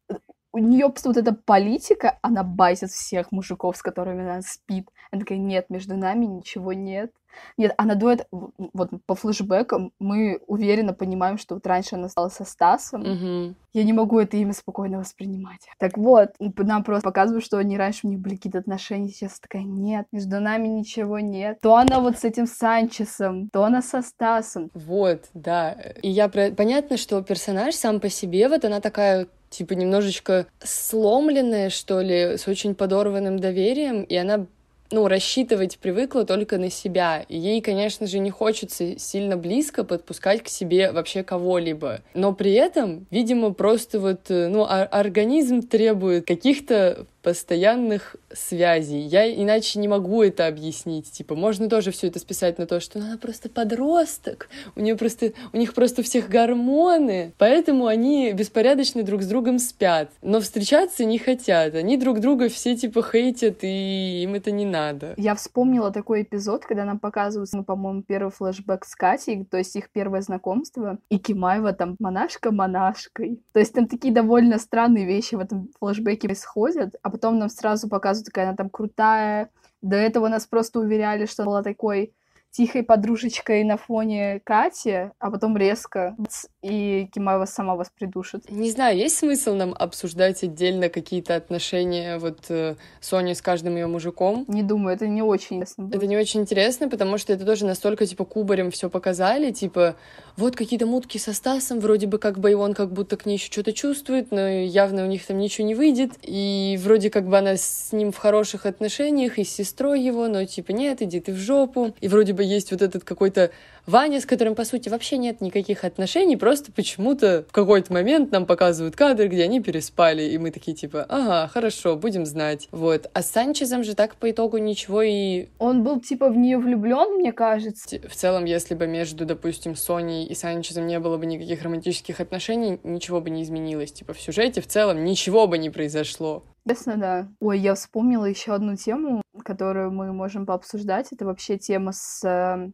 у нее просто вот эта политика, она байтит всех мужиков, с которыми она спит. Она такая, нет, между нами ничего нет. Нет, она дует, вот по флешбекам мы уверенно понимаем, что вот раньше она стала со Стасом. Угу. Я не могу это имя спокойно воспринимать. Так вот, нам просто показывают, что они раньше у них были какие-то отношения, сейчас такая, нет, между нами ничего нет. То она вот с этим Санчесом, то она со Стасом. Вот, да. И я понятно, что персонаж сам по себе, вот она такая типа немножечко сломленная, что ли, с очень подорванным доверием, и она ну, рассчитывать привыкла только на себя. Ей, конечно же, не хочется сильно близко подпускать к себе вообще кого-либо. Но при этом, видимо, просто вот, э, ну, организм требует каких-то постоянных связей. Я иначе не могу это объяснить. Типа, можно тоже все это списать на то, что она просто подросток, у нее просто, у них просто всех гормоны, поэтому они беспорядочно друг с другом спят. Но встречаться не хотят. Они друг друга все типа хейтят, и им это не надо. Я вспомнила такой эпизод, когда нам показывают, ну, по-моему, первый флешбэк с Катей, то есть их первое знакомство, и Кимаева там монашка монашкой. То есть там такие довольно странные вещи в этом флешбеке происходят, а потом нам сразу показывают, какая она там крутая. До этого нас просто уверяли, что была такой тихой подружечкой на фоне Кати, а потом резко и Кимаева сама вас придушит. Не знаю, есть смысл нам обсуждать отдельно какие-то отношения вот э, Сони с каждым ее мужиком? Не думаю, это не очень интересно. Будет. Это не очень интересно, потому что это тоже настолько типа кубарем все показали, типа вот какие-то мутки со Стасом, вроде бы как бы и он как будто к ней еще что-то чувствует, но явно у них там ничего не выйдет, и вроде как бы она с ним в хороших отношениях, и с сестрой его, но типа нет, иди ты в жопу, и вроде бы есть вот этот какой-то Ваня, с которым, по сути, вообще нет никаких отношений, просто почему-то в какой-то момент нам показывают кадры, где они переспали, и мы такие, типа, ага, хорошо, будем знать. Вот. А с Санчезом же так по итогу ничего и... Он был, типа, в нее влюблен, мне кажется. В целом, если бы между, допустим, Соней и Санчезом не было бы никаких романтических отношений, ничего бы не изменилось. Типа, в сюжете в целом ничего бы не произошло. Честно, да. Ой, я вспомнила еще одну тему, которую мы можем пообсуждать. Это вообще тема с э,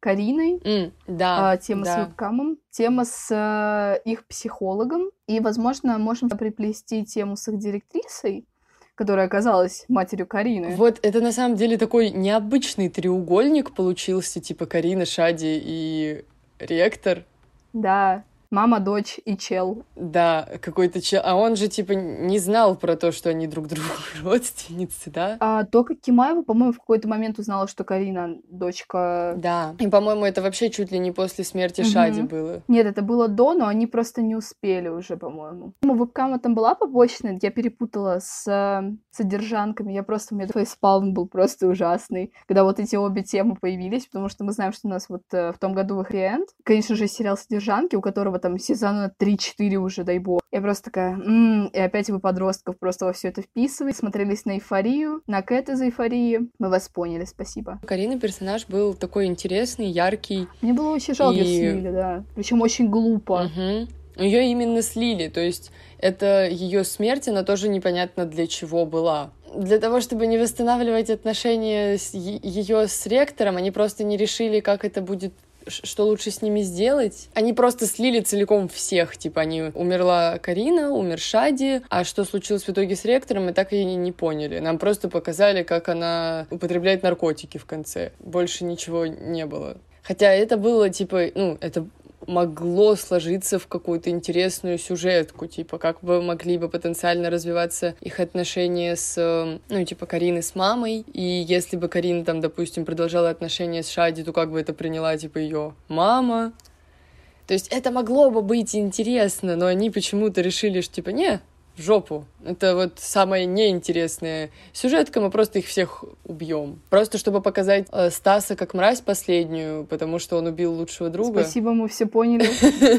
Кариной, mm, да, а, тема да. с вебкамом, тема с а, их психологом, и, возможно, можем приплести тему с их директрисой, которая оказалась матерью Карины. Вот это на самом деле такой необычный треугольник получился, типа Карина, Шади и ректор. Да, мама, дочь и чел. Да, какой-то чел. А он же, типа, не знал про то, что они друг другу родственницы, да? А только Кимаева, по-моему, в какой-то момент узнала, что Карина дочка... Да. И, по-моему, это вообще чуть ли не после смерти угу. Шади было. Нет, это было до, но они просто не успели уже, по-моему. Ну, вебкама там была побочная, я перепутала с э, содержанками. Я просто... У меня такой спалм был просто ужасный, когда вот эти обе темы появились, потому что мы знаем, что у нас вот э, в том году в Конечно же, сериал «Содержанки», у которого там сезона 3-4 уже, дай бог. Я просто такая, м-м", и опять вы подростков просто во все это вписываете, смотрелись на эйфорию, на Кэт из эйфории. Мы вас поняли, спасибо. Карина персонаж был такой интересный, яркий. Мне было очень жалко и... слили, да. Причем очень глупо. Угу. Ее именно слили, то есть это ее смерть, она тоже непонятно для чего была для того, чтобы не восстанавливать отношения с ее с ректором, они просто не решили, как это будет что лучше с ними сделать. Они просто слили целиком всех. Типа, они умерла Карина, умер Шади, а что случилось в итоге с ректором, мы так и не поняли. Нам просто показали, как она употребляет наркотики в конце. Больше ничего не было. Хотя это было, типа, ну, это могло сложиться в какую-то интересную сюжетку, типа, как бы могли бы потенциально развиваться их отношения с, ну, типа, Карины с мамой, и если бы Карина там, допустим, продолжала отношения с Шади, то как бы это приняла, типа, ее мама, то есть это могло бы быть интересно, но они почему-то решили, что типа, не, в жопу. Это вот самая неинтересная сюжетка, мы просто их всех убьем. Просто чтобы показать э, Стаса как мразь последнюю, потому что он убил лучшего друга. Спасибо, мы все поняли.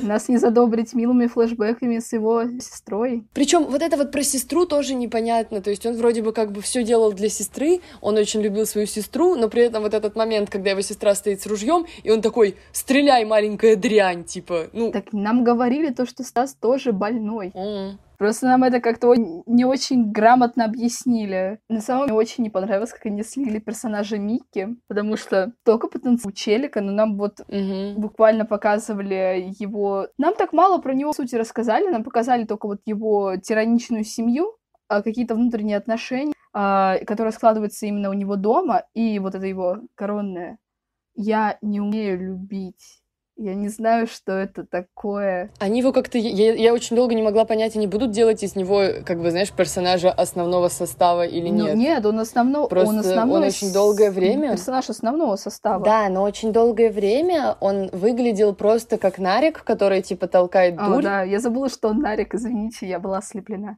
Нас не задобрить милыми флешбэками с его сестрой. Причем вот это вот про сестру тоже непонятно. То есть он вроде бы как бы все делал для сестры, он очень любил свою сестру, но при этом вот этот момент, когда его сестра стоит с ружьем, и он такой, стреляй, маленькая дрянь, типа, ну... Так нам говорили то, что Стас тоже больной. Mm. Просто нам это как-то не очень грамотно объяснили. На самом деле, мне очень не понравилось, как они слили персонажа Микки, потому что только потенциал у Челика, но нам вот угу. буквально показывали его... Нам так мало про него, в сути, рассказали, нам показали только вот его тираничную семью, а какие-то внутренние отношения, а, которые складываются именно у него дома, и вот это его коронное «я не умею любить». Я не знаю, что это такое. Они его как-то... Я, я очень долго не могла понять, они будут делать из него, как бы, знаешь, персонажа основного состава или ну, нет? нет, он основной... Просто он, основной он очень долгое время... Персонаж основного состава. Да, но очень долгое время он выглядел просто как Нарик, который, типа, толкает дурь. О, да, я забыла, что он Нарик, извините, я была ослеплена.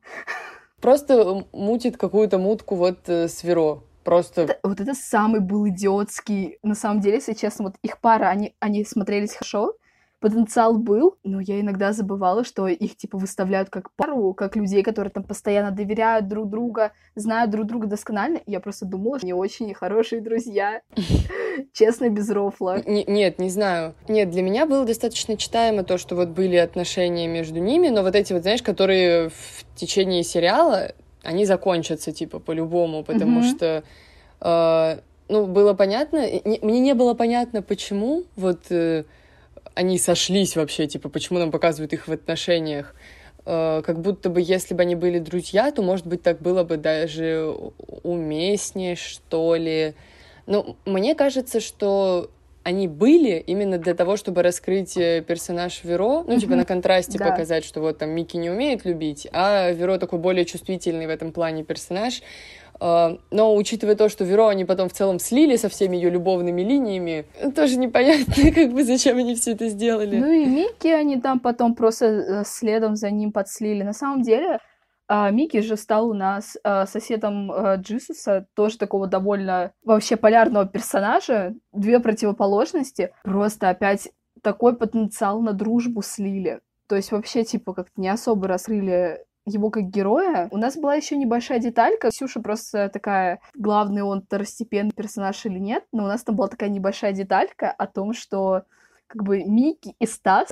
Просто мутит какую-то мутку вот э, с Веро. Просто... Это, вот это самый был идиотский. На самом деле, если честно, вот их пара, они, они смотрелись хорошо, потенциал был, но я иногда забывала, что их, типа, выставляют как пару, как людей, которые там постоянно доверяют друг друга, знают друг друга досконально. Я просто думала, что они очень хорошие друзья. Честно, без рофла. Нет, не знаю. Нет, для меня было достаточно читаемо то, что вот были отношения между ними, но вот эти вот, знаешь, которые в течение сериала, они закончатся, типа, по-любому, потому что э, ну, было понятно, мне не было понятно, почему вот э, они сошлись вообще, типа, почему нам показывают их в отношениях. Э, как будто бы, если бы они были друзья, то, может быть, так было бы даже уместнее, что ли. Ну, мне кажется, что они были именно для того, чтобы раскрыть э, персонаж Веро, ну, типа, на контрасте да. показать, что вот там Микки не умеет любить, а Веро такой более чувствительный в этом плане персонаж. А, но учитывая то, что Веро они потом в целом слили со всеми ее любовными линиями, тоже непонятно, как бы зачем они все это сделали. Ну и Микки они там потом просто э, следом за ним подслили. На самом деле, а, Микки же стал у нас а, соседом Джисуса, тоже такого довольно вообще полярного персонажа, две противоположности. Просто опять такой потенциал на дружбу слили. То есть вообще, типа, как-то не особо раскрыли его как героя. У нас была еще небольшая деталька. Ксюша просто такая, главный он второстепенный персонаж или нет, но у нас там была такая небольшая деталька о том, что как бы Микки и Стас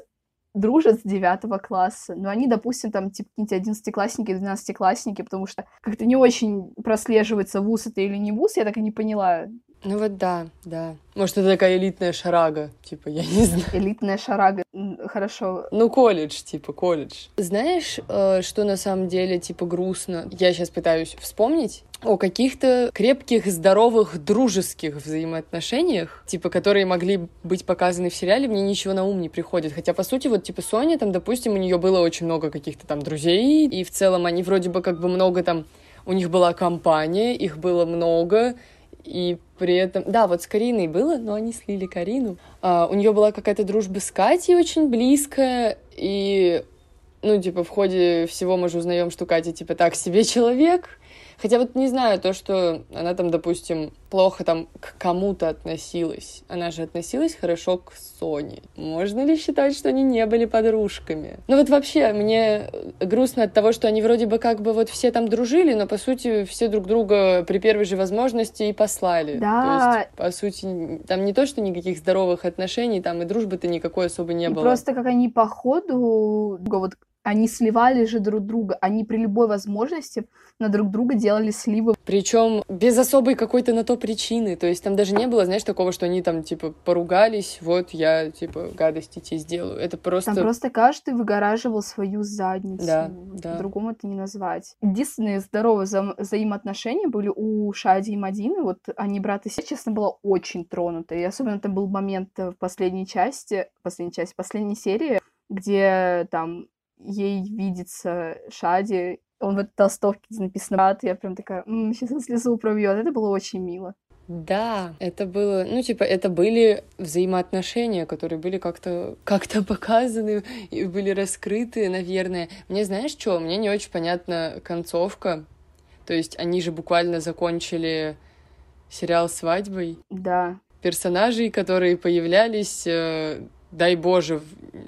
дружат с девятого класса. Но они, допустим, там, типа, какие-нибудь одиннадцатиклассники, двенадцатиклассники, потому что как-то не очень прослеживается, вуз это или не вуз, я так и не поняла. Ну вот да, да. Может, это такая элитная шарага, типа, я не знаю. Элитная шарага, хорошо. Ну, колледж, типа, колледж. Знаешь, э, что на самом деле, типа, грустно? Я сейчас пытаюсь вспомнить о каких-то крепких, здоровых, дружеских взаимоотношениях, типа, которые могли быть показаны в сериале, мне ничего на ум не приходит. Хотя, по сути, вот, типа, Соня, там, допустим, у нее было очень много каких-то там друзей, и в целом они вроде бы как бы много там у них была компания, их было много, и при этом, да, вот с Кариной было, но они слили Карину. А, у нее была какая-то дружба с Катей очень близкая, и, ну, типа, в ходе всего мы же узнаем, что Катя, типа, так себе человек, Хотя вот не знаю, то, что она там, допустим, плохо там к кому-то относилась. Она же относилась хорошо к Соне. Можно ли считать, что они не были подружками? Ну вот вообще, мне грустно от того, что они вроде бы как бы вот все там дружили, но по сути все друг друга при первой же возможности и послали. Да. То есть, по сути, там не то, что никаких здоровых отношений, там и дружбы-то никакой особо не и было. Просто как они по ходу вот они сливали же друг друга, они при любой возможности на друг друга делали сливы. Причем без особой какой-то на то причины. То есть там даже не было, знаешь, такого, что они там типа поругались, вот я типа гадости тебе сделаю. Это просто... Там просто каждый выгораживал свою задницу. Да, да. По-другому это не назвать. Единственные здоровые вза- взаимоотношения были у Шади и Мадины. Вот они брат и сестра, честно, была очень тронута. И особенно это был момент в последней части, последней части, последней серии, где там ей видится Шади. Он в этой толстовке, где написано «брат», я прям такая, м-м, сейчас он слезу пробьет. Это было очень мило. Да, это было, ну, типа, это были взаимоотношения, которые были как-то как показаны и были раскрыты, наверное. Мне знаешь что? Мне не очень понятна концовка. То есть они же буквально закончили сериал «Свадьбой». Да. Персонажей, которые появлялись э, дай боже,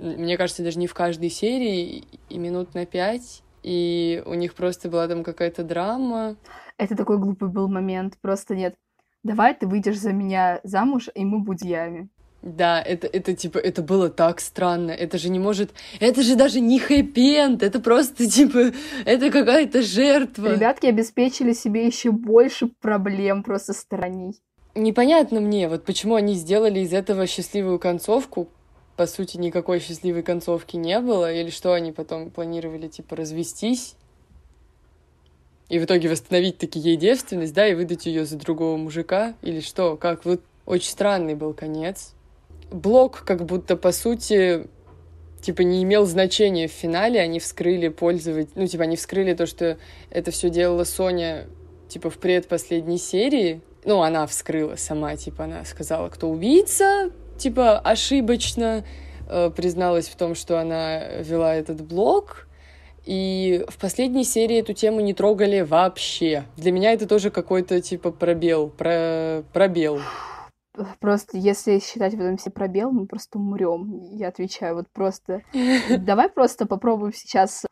мне кажется, даже не в каждой серии, и минут на пять, и у них просто была там какая-то драма. Это такой глупый был момент, просто нет. Давай ты выйдешь за меня замуж, и мы будем ями. Да, это, это типа, это было так странно. Это же не может... Это же даже не хэппи это просто типа, это какая-то жертва. Ребятки обеспечили себе еще больше проблем просто сторонней. Непонятно мне, вот почему они сделали из этого счастливую концовку, по сути, никакой счастливой концовки не было, или что они потом планировали, типа, развестись, и в итоге восстановить таки ей девственность, да, и выдать ее за другого мужика, или что, как, вот очень странный был конец. Блок как будто, по сути, типа, не имел значения в финале, они вскрыли пользовать, ну, типа, они вскрыли то, что это все делала Соня, типа, в предпоследней серии, ну, она вскрыла сама, типа, она сказала, кто убийца, типа, ошибочно э, призналась в том, что она вела этот блог, и в последней серии эту тему не трогали вообще. Для меня это тоже какой-то, типа, пробел, про... пробел. Просто если считать в этом все пробел, мы просто умрем. Я отвечаю, вот просто. Давай просто попробуем сейчас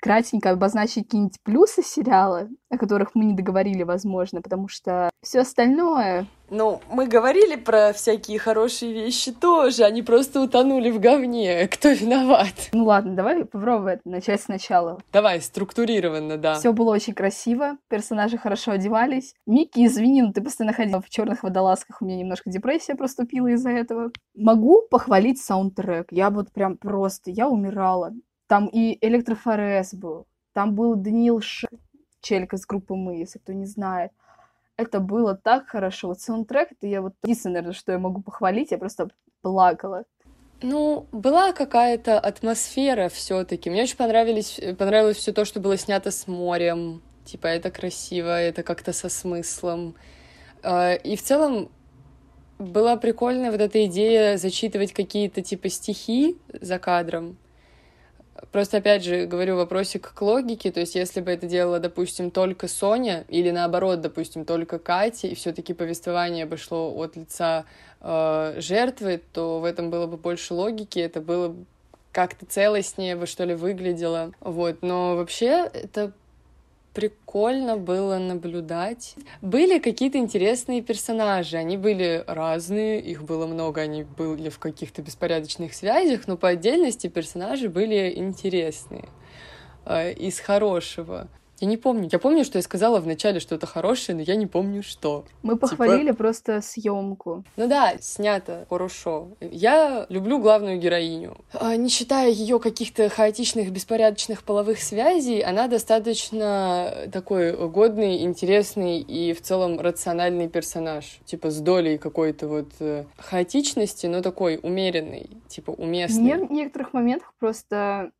кратенько обозначить какие-нибудь плюсы сериала, о которых мы не договорили, возможно, потому что все остальное... Ну, мы говорили про всякие хорошие вещи тоже, они просто утонули в говне. Кто виноват? Ну ладно, давай попробуем начать сначала. Давай, структурированно, да. Все было очень красиво, персонажи хорошо одевались. Микки, извини, но ты постоянно ходила в черных водолазках, у меня немножко депрессия проступила из-за этого. Могу похвалить саундтрек. Я вот прям просто, я умирала. Там и Электрофорез был, там был Даниил Ш... Челька с группы «Мы», если кто не знает. Это было так хорошо. Вот саундтрек, это я вот единственное, что я могу похвалить, я просто плакала. Ну, была какая-то атмосфера все-таки. Мне очень понравились, понравилось все то, что было снято с морем. Типа, это красиво, это как-то со смыслом. А, и в целом была прикольная вот эта идея зачитывать какие-то типа стихи за кадром. Просто, опять же, говорю вопросик к логике, то есть если бы это делала, допустим, только Соня, или наоборот, допустим, только Катя, и все таки повествование бы шло от лица э, жертвы, то в этом было бы больше логики, это было как-то целостнее бы, что ли, выглядело. Вот, но вообще это прикольно было наблюдать. Были какие-то интересные персонажи, они были разные, их было много, они были в каких-то беспорядочных связях, но по отдельности персонажи были интересные э, из хорошего. Я не помню. Я помню, что я сказала вначале что-то хорошее, но я не помню, что. Мы типа похвалили типа... просто съемку. Ну да, снято хорошо. Я люблю главную героиню. А, не считая ее каких-то хаотичных, беспорядочных половых связей, она достаточно такой годный, интересный и в целом рациональный персонаж. Типа с долей какой-то вот э, хаотичности, но такой умеренный, типа уместный. Мне в некоторых моментах просто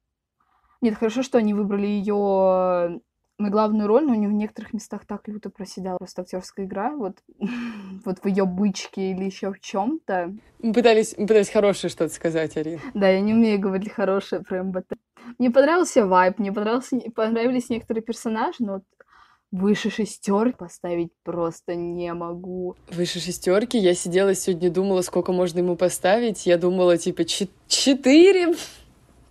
нет, хорошо, что они выбрали ее на главную роль, но у нее в некоторых местах так люто проседала просто актерская игра, вот, вот в ее бычке или еще в чем-то. Мы пытались, мы пытались хорошее что-то сказать, Арина. Да, я не умею говорить хорошее про МБТ. Мне понравился вайп, мне понравился, понравились некоторые персонажи, но вот выше шестерки поставить просто не могу. Выше шестерки я сидела сегодня, думала, сколько можно ему поставить. Я думала, типа, четыре.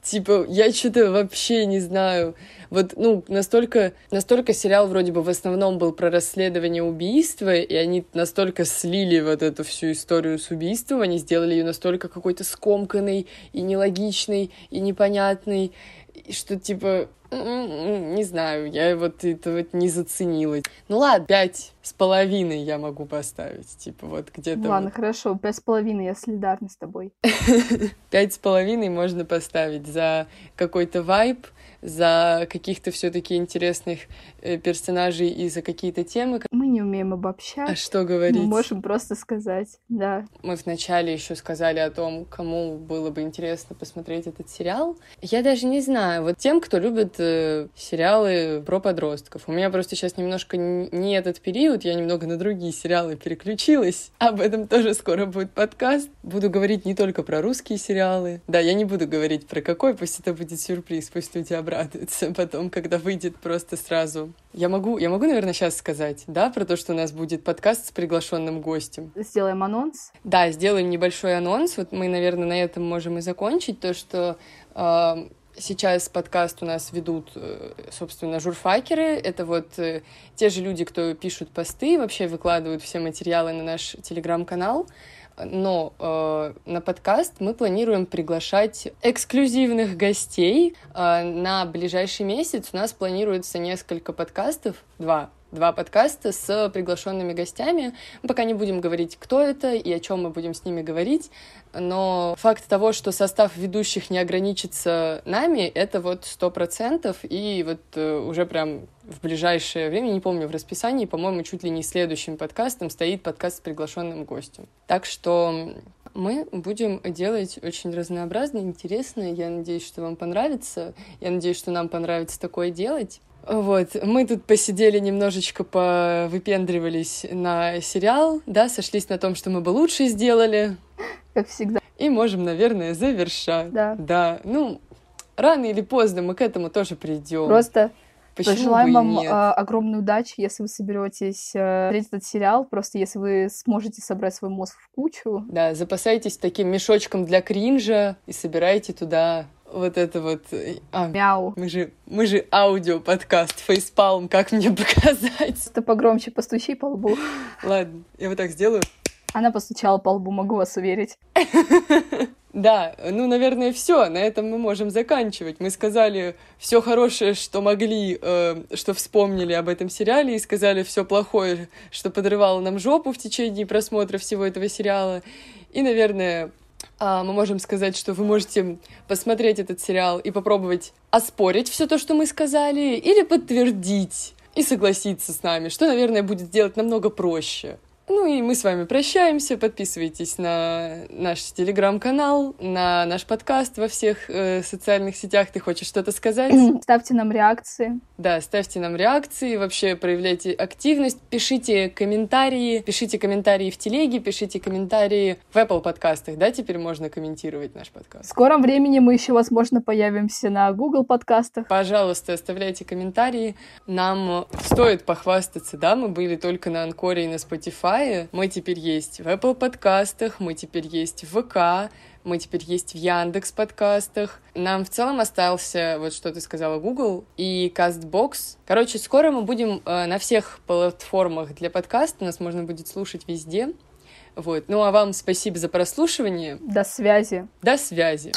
Типа, я что-то вообще не знаю. Вот, ну, настолько, настолько сериал вроде бы в основном был про расследование убийства, и они настолько слили вот эту всю историю с убийством, они сделали ее настолько какой-то скомканной и нелогичной, и непонятной, что, типа, не знаю, я вот это вот не заценила. Ну ладно, пять с половиной я могу поставить, типа вот где-то. Ладно, вот. хорошо, пять с половиной, я солидарна с тобой. Пять с половиной можно поставить за какой-то вайб, за каких-то все-таки интересных э, персонажей и за какие-то темы. Мы не умеем обобщать. А что говорить? Мы можем просто сказать, да. Мы вначале еще сказали о том, кому было бы интересно посмотреть этот сериал. Я даже не знаю, вот тем, кто любит э, сериалы про подростков. У меня просто сейчас немножко не этот период, я немного на другие сериалы переключилась. Об этом тоже скоро будет подкаст. Буду говорить не только про русские сериалы. Да, я не буду говорить про какой, пусть это будет сюрприз, пусть люди обрадуются потом, когда выйдет просто сразу. Я могу, я могу, наверное, сейчас сказать, да, про то, что у нас будет подкаст с приглашенным гостем. Сделаем анонс. Да, сделаем небольшой анонс. Вот мы, наверное, на этом можем и закончить то, что э, Сейчас подкаст у нас ведут, э, собственно, журфакеры. Это вот э, те же люди, кто пишут посты, вообще выкладывают все материалы на наш телеграм-канал. Но э, на подкаст мы планируем приглашать эксклюзивных гостей. Э, на ближайший месяц у нас планируется несколько подкастов, два два подкаста с приглашенными гостями. Мы пока не будем говорить, кто это и о чем мы будем с ними говорить, но факт того, что состав ведущих не ограничится нами, это вот сто процентов, и вот э, уже прям в ближайшее время, не помню, в расписании, по-моему, чуть ли не следующим подкастом стоит подкаст с приглашенным гостем. Так что мы будем делать очень разнообразно, интересно. Я надеюсь, что вам понравится. Я надеюсь, что нам понравится такое делать. Вот, мы тут посидели немножечко, повыпендривались на сериал, да, сошлись на том, что мы бы лучше сделали. Как всегда. И можем, наверное, завершать. Да. Да, ну, рано или поздно мы к этому тоже придем. Просто Почему и вам нет? а, огромной удачи, если вы соберетесь а, смотреть этот сериал. Просто если вы сможете собрать свой мозг в кучу. Да, запасайтесь таким мешочком для кринжа и собирайте туда вот это вот... э, А, Мяу. мы же, мы же аудио-подкаст, фейспалм, как мне показать? Просто погромче постучи по лбу. Ладно, я вот так сделаю. Она постучала по лбу, могу вас уверить. Да, ну, наверное, все. На этом мы можем заканчивать. Мы сказали все хорошее, что могли, э, что вспомнили об этом сериале, и сказали все плохое, что подрывало нам жопу в течение просмотра всего этого сериала. И, наверное, мы можем сказать, что вы можете посмотреть этот сериал и попробовать оспорить все то, что мы сказали, или подтвердить и согласиться с нами, что, наверное, будет сделать намного проще. Ну и мы с вами прощаемся. Подписывайтесь на наш телеграм-канал, на наш подкаст во всех э, социальных сетях. Ты хочешь что-то сказать? Ставьте нам реакции. Да, ставьте нам реакции, вообще проявляйте активность, пишите комментарии, пишите комментарии в телеге, пишите комментарии в Apple подкастах, да, теперь можно комментировать наш В подкаст. скором времени мы еще, возможно, появимся на Google подкастах. Пожалуйста, оставляйте комментарии. Нам стоит похвастаться, да, мы были только на Анкоре и на Spotify. Мы теперь есть в Apple подкастах, мы теперь есть в ВК, мы теперь есть в Яндекс подкастах. Нам в целом остался, вот что ты сказала, Google и CastBox. Короче, скоро мы будем э, на всех платформах для подкаста, нас можно будет слушать везде. Вот. Ну а вам спасибо за прослушивание. До связи. До связи.